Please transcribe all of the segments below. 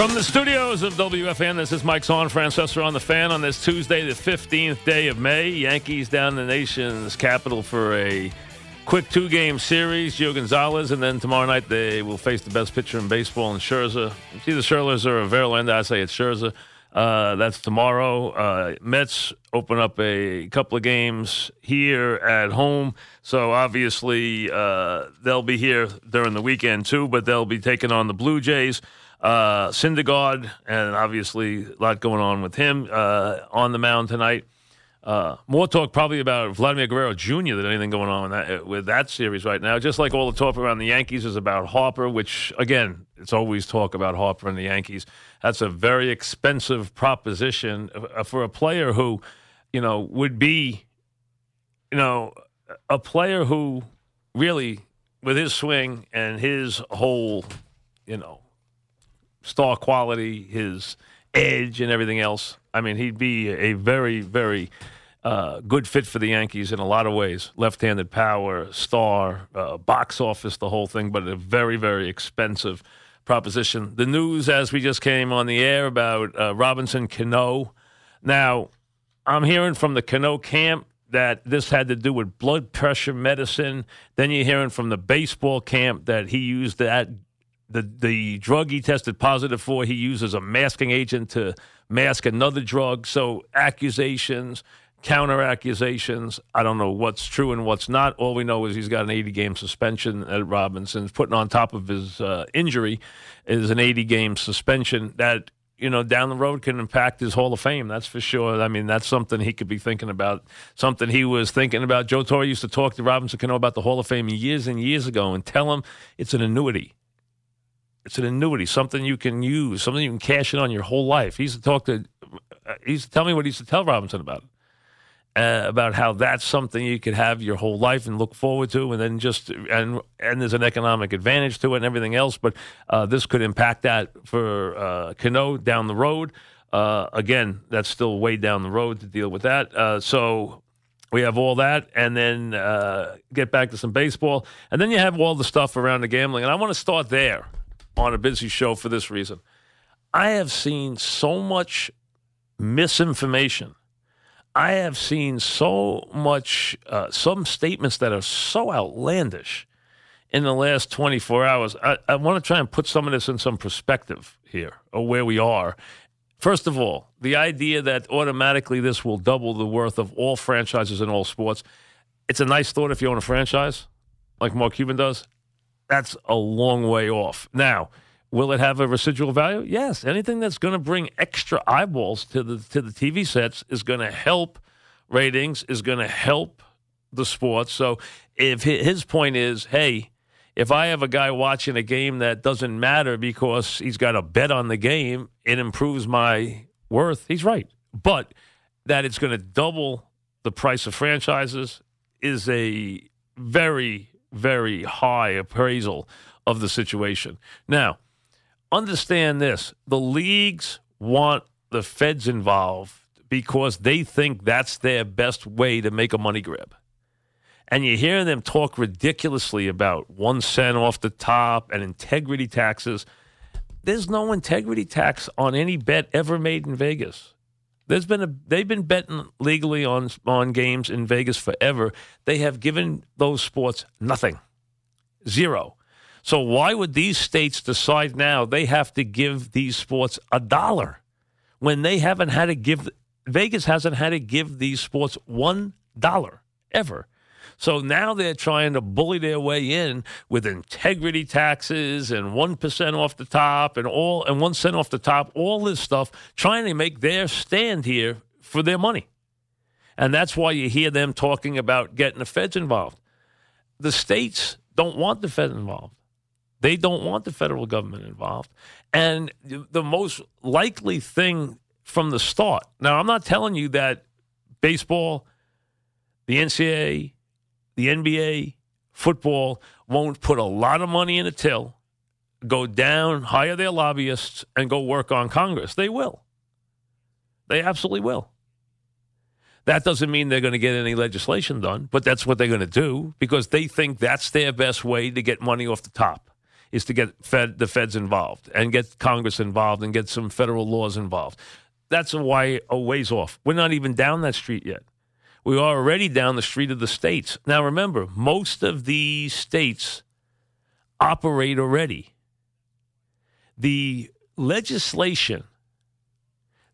From the studios of WFAN, this is Mike Son, Francesa on the fan on this Tuesday, the 15th day of May. Yankees down the nation's capital for a quick two game series. Gio Gonzalez, and then tomorrow night they will face the best pitcher in baseball in Scherzer. It's either Scherzer or Verlander. I say it's Scherzer. Uh, that's tomorrow. Uh, Mets open up a couple of games here at home. So obviously uh, they'll be here during the weekend too, but they'll be taking on the Blue Jays. Uh, Syndergaard, and obviously a lot going on with him uh, on the mound tonight. Uh, more talk probably about Vladimir Guerrero Jr. than anything going on with that, with that series right now. Just like all the talk around the Yankees is about Harper, which again, it's always talk about Harper and the Yankees. That's a very expensive proposition uh, for a player who, you know, would be, you know, a player who really, with his swing and his whole, you know, star quality, his edge, and everything else. I mean, he'd be a very, very uh, good fit for the Yankees in a lot of ways. Left-handed power, star, uh, box office, the whole thing, but a very, very expensive proposition. The news, as we just came on the air about uh, Robinson Cano. Now, I'm hearing from the Cano camp that this had to do with blood pressure medicine. Then you're hearing from the baseball camp that he used that the the drug he tested positive for he uses a masking agent to mask another drug. So accusations, counter accusations. I don't know what's true and what's not. All we know is he's got an 80 game suspension at Robinson's. Putting on top of his uh, injury is an 80 game suspension that you know, down the road can impact his Hall of Fame. That's for sure. I mean, that's something he could be thinking about. Something he was thinking about. Joe Torre used to talk to Robinson Cano about the Hall of Fame years and years ago and tell him it's an annuity. It's an annuity, something you can use, something you can cash in on your whole life. He used to talk to, uh, he used to tell me what he used to tell Robinson about it. Uh, about how that's something you could have your whole life and look forward to, and then just and and there's an economic advantage to it and everything else. But uh, this could impact that for uh, Cano down the road. Uh, again, that's still way down the road to deal with that. Uh, so we have all that, and then uh, get back to some baseball, and then you have all the stuff around the gambling. And I want to start there on a busy show for this reason. I have seen so much misinformation I have seen so much, uh, some statements that are so outlandish in the last 24 hours. I, I want to try and put some of this in some perspective here, or where we are. First of all, the idea that automatically this will double the worth of all franchises in all sports, it's a nice thought if you own a franchise, like Mark Cuban does. That's a long way off. Now, Will it have a residual value? Yes. Anything that's going to bring extra eyeballs to the to the TV sets is going to help ratings, is going to help the sports. So if his point is, hey, if I have a guy watching a game that doesn't matter because he's got a bet on the game, it improves my worth. He's right. But that it's going to double the price of franchises is a very, very high appraisal of the situation. Now, understand this the leagues want the feds involved because they think that's their best way to make a money grab. And you're hearing them talk ridiculously about one cent off the top and integrity taxes. There's no integrity tax on any bet ever made in Vegas. There's been a they've been betting legally on on games in Vegas forever. They have given those sports nothing. Zero. So why would these states decide now they have to give these sports a dollar when they haven't had to give Vegas hasn't had to give these sports one dollar ever. So now they're trying to bully their way in with integrity taxes and one percent off the top and all and one cent off the top, all this stuff, trying to make their stand here for their money. And that's why you hear them talking about getting the feds involved. The states don't want the feds involved. They don't want the federal government involved. And the most likely thing from the start now, I'm not telling you that baseball, the NCAA, the NBA, football won't put a lot of money in a till, go down, hire their lobbyists, and go work on Congress. They will. They absolutely will. That doesn't mean they're going to get any legislation done, but that's what they're going to do because they think that's their best way to get money off the top is to get Fed the feds involved and get Congress involved and get some federal laws involved. That's a way a ways off. We're not even down that street yet. We are already down the street of the states. Now remember, most of these states operate already. The legislation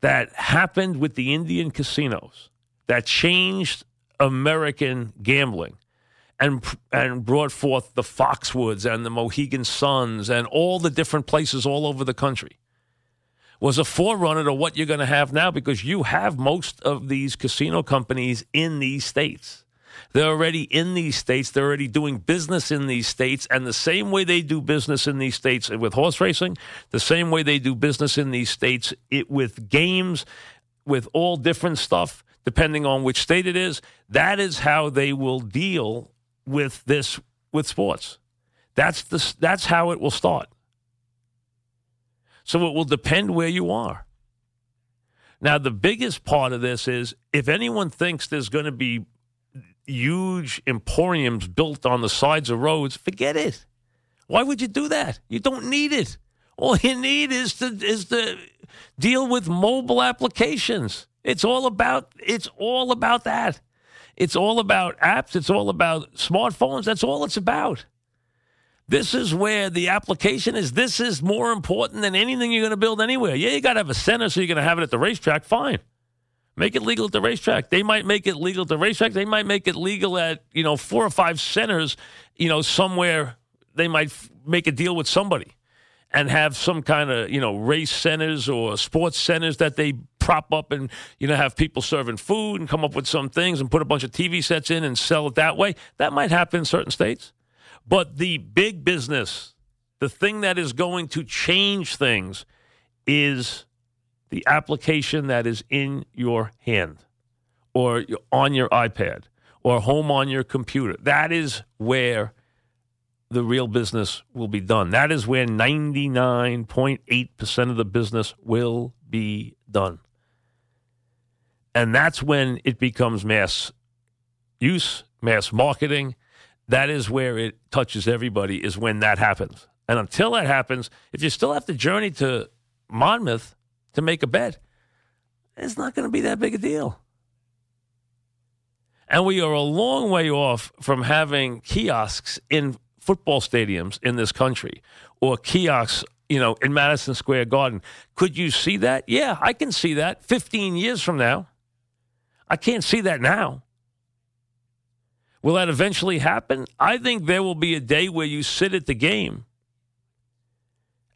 that happened with the Indian casinos that changed American gambling and and brought forth the Foxwoods and the Mohegan Suns and all the different places all over the country was a forerunner to what you're going to have now because you have most of these casino companies in these states. They're already in these states. They're already doing business in these states. And the same way they do business in these states with horse racing, the same way they do business in these states it, with games, with all different stuff, depending on which state it is, that is how they will deal with this with sports. That's the that's how it will start. So it will depend where you are. Now the biggest part of this is if anyone thinks there's going to be huge emporiums built on the sides of roads, forget it. Why would you do that? You don't need it. All you need is to is to deal with mobile applications. It's all about it's all about that. It's all about apps, it's all about smartphones, that's all it's about. This is where the application is. This is more important than anything you're going to build anywhere. Yeah, you got to have a center so you're going to have it at the racetrack. Fine. Make it legal at the racetrack. They might make it legal at the racetrack. They might make it legal at, you know, four or five centers, you know, somewhere they might f- make a deal with somebody and have some kind of, you know, race centers or sports centers that they prop up and, you know, have people serving food and come up with some things and put a bunch of TV sets in and sell it that way. That might happen in certain states. But the big business, the thing that is going to change things is the application that is in your hand or on your iPad or home on your computer. That is where the real business will be done. That is where 99.8% of the business will be done. And that's when it becomes mass use, mass marketing. That is where it touches everybody, is when that happens. And until that happens, if you still have to journey to Monmouth, to make a bet, it's not going to be that big a deal. And we are a long way off from having kiosks in football stadiums in this country or kiosks, you know, in Madison Square Garden. Could you see that? Yeah, I can see that 15 years from now. I can't see that now. Will that eventually happen? I think there will be a day where you sit at the game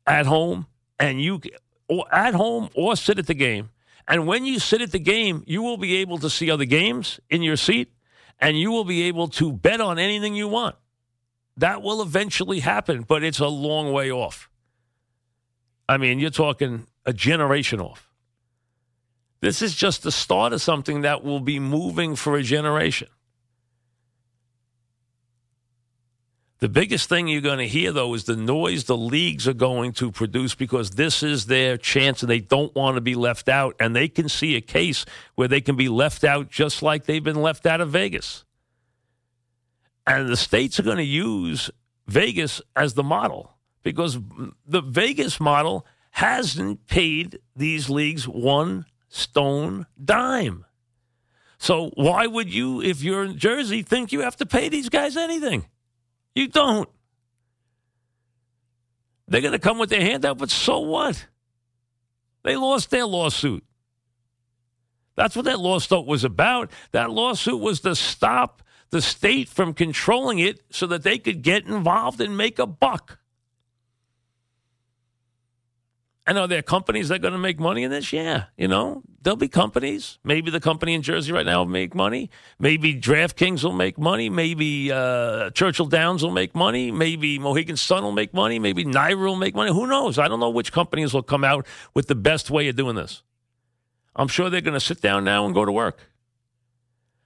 at home and you or at home or sit at the game. And when you sit at the game, you will be able to see other games in your seat and you will be able to bet on anything you want. That will eventually happen, but it's a long way off. I mean, you're talking a generation off. This is just the start of something that will be moving for a generation. The biggest thing you're going to hear, though, is the noise the leagues are going to produce because this is their chance and they don't want to be left out. And they can see a case where they can be left out just like they've been left out of Vegas. And the states are going to use Vegas as the model because the Vegas model hasn't paid these leagues one stone dime. So why would you, if you're in Jersey, think you have to pay these guys anything? You don't. They're going to come with their hand out, but so what? They lost their lawsuit. That's what that lawsuit was about. That lawsuit was to stop the state from controlling it so that they could get involved and make a buck. And are there companies that are going to make money in this? Yeah, you know, there'll be companies. Maybe the company in Jersey right now will make money. Maybe DraftKings will make money. Maybe uh, Churchill Downs will make money. Maybe Mohegan Sun will make money. Maybe NYRA will make money. Who knows? I don't know which companies will come out with the best way of doing this. I'm sure they're going to sit down now and go to work.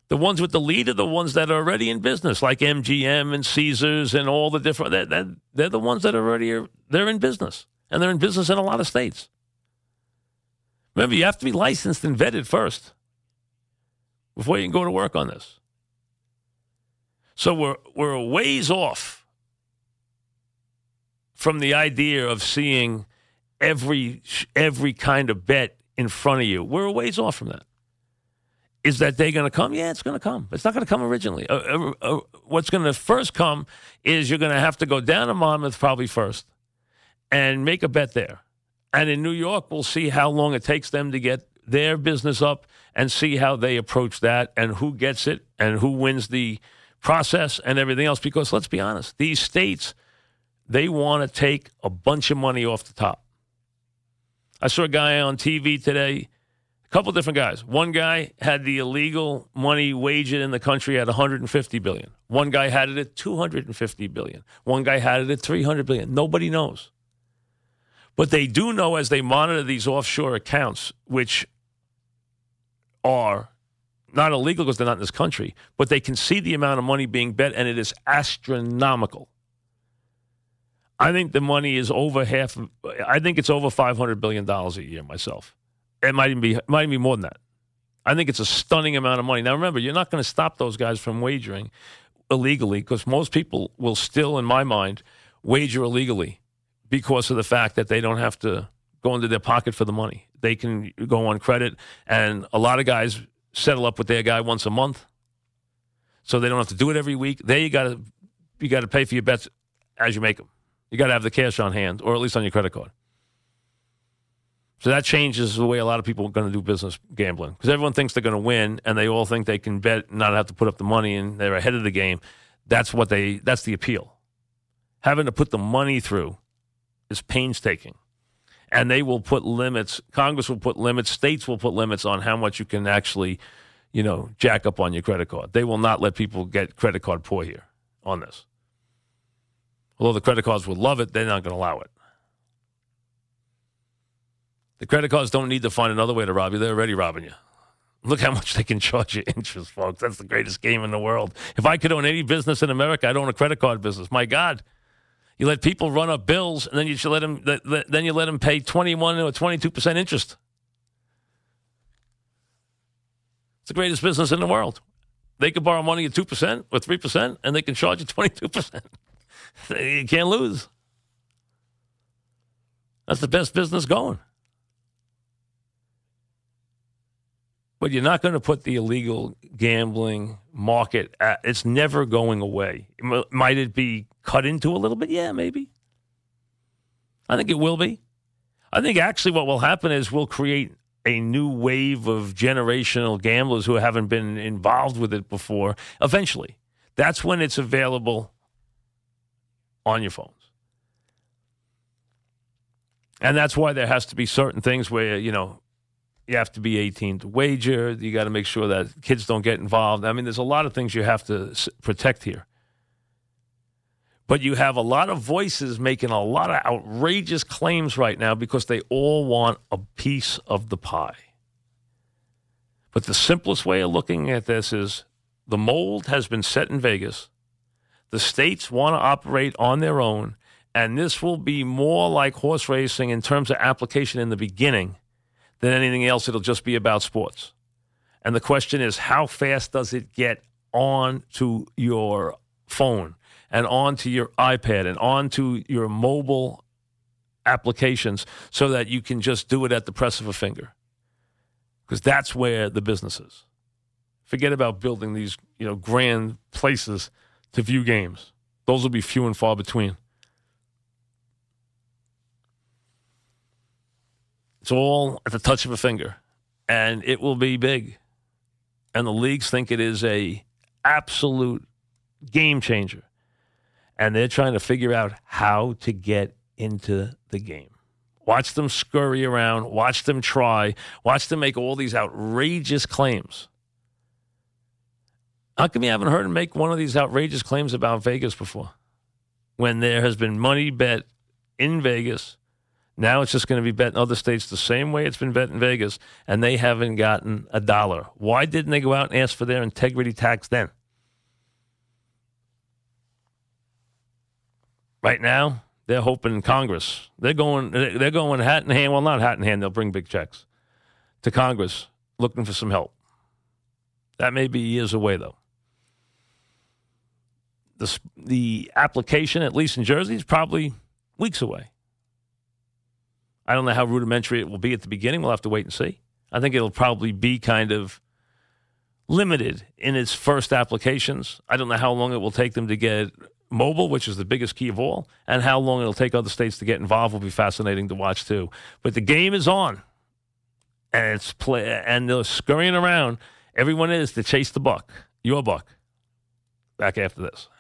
The ones with the lead are the ones that are already in business, like MGM and Caesars and all the different. They're, they're the ones that are already they're in business and they're in business in a lot of states. Remember, you have to be licensed and vetted first before you can go to work on this. So we're we're a ways off from the idea of seeing every every kind of bet in front of you. We're a ways off from that. Is that day going to come? Yeah, it's going to come. It's not going to come originally. Uh, uh, uh, what's going to first come is you're going to have to go down to Monmouth probably first and make a bet there. And in New York, we'll see how long it takes them to get their business up and see how they approach that and who gets it and who wins the process and everything else. Because let's be honest, these states, they want to take a bunch of money off the top. I saw a guy on TV today, a couple different guys. One guy had the illegal money wagered in the country at 150 billion. One guy had it at 250 billion. One guy had it at 300 billion. Nobody knows. But they do know as they monitor these offshore accounts, which are not illegal because they're not in this country, but they can see the amount of money being bet, and it is astronomical. I think the money is over half. I think it's over five hundred billion dollars a year. Myself, it might even be might even be more than that. I think it's a stunning amount of money. Now, remember, you're not going to stop those guys from wagering illegally because most people will still, in my mind, wager illegally because of the fact that they don't have to go into their pocket for the money. They can go on credit, and a lot of guys settle up with their guy once a month, so they don't have to do it every week. There, you got to you got to pay for your bets as you make them. You got to have the cash on hand, or at least on your credit card. So that changes the way a lot of people are going to do business gambling because everyone thinks they're going to win, and they all think they can bet, not have to put up the money, and they're ahead of the game. That's what they. That's the appeal. Having to put the money through is painstaking, and they will put limits. Congress will put limits. States will put limits on how much you can actually, you know, jack up on your credit card. They will not let people get credit card poor here on this. Although the credit cards would love it, they're not going to allow it. The credit cards don't need to find another way to rob you. They're already robbing you. Look how much they can charge you interest, folks. That's the greatest game in the world. If I could own any business in America, I'd own a credit card business. My God. You let people run up bills, and then you let them. Then you let them pay twenty-one or twenty-two percent interest. It's the greatest business in the world. They could borrow money at two percent or three percent, and they can charge you twenty-two percent. You can't lose. That's the best business going. But you're not going to put the illegal gambling market, at, it's never going away. Might it be cut into a little bit? Yeah, maybe. I think it will be. I think actually what will happen is we'll create a new wave of generational gamblers who haven't been involved with it before eventually. That's when it's available on your phones. And that's why there has to be certain things where, you know, you have to be 18 to wager. You got to make sure that kids don't get involved. I mean, there's a lot of things you have to protect here. But you have a lot of voices making a lot of outrageous claims right now because they all want a piece of the pie. But the simplest way of looking at this is the mold has been set in Vegas. The states want to operate on their own, and this will be more like horse racing in terms of application in the beginning than anything else. It'll just be about sports. And the question is, how fast does it get onto your phone and onto your iPad and onto your mobile applications so that you can just do it at the press of a finger? Because that's where the business is. Forget about building these, you know, grand places to view games. Those will be few and far between. It's all at the touch of a finger, and it will be big. And the leagues think it is a absolute game changer, and they're trying to figure out how to get into the game. Watch them scurry around. Watch them try. Watch them make all these outrageous claims. How come you haven't heard him make one of these outrageous claims about Vegas before? When there has been money bet in Vegas, now it's just going to be bet in other states the same way it's been bet in Vegas, and they haven't gotten a dollar. Why didn't they go out and ask for their integrity tax then? Right now, they're hoping Congress. They're going. They're going hat in hand. Well, not hat in hand. They'll bring big checks to Congress, looking for some help. That may be years away, though the the application, at least in Jersey, is probably weeks away. I don't know how rudimentary it will be at the beginning. We'll have to wait and see. I think it'll probably be kind of limited in its first applications. I don't know how long it will take them to get mobile, which is the biggest key of all, and how long it'll take other states to get involved will be fascinating to watch too. But the game is on, and it's play, and they're scurrying around. Everyone is to chase the buck, your buck. Back after this.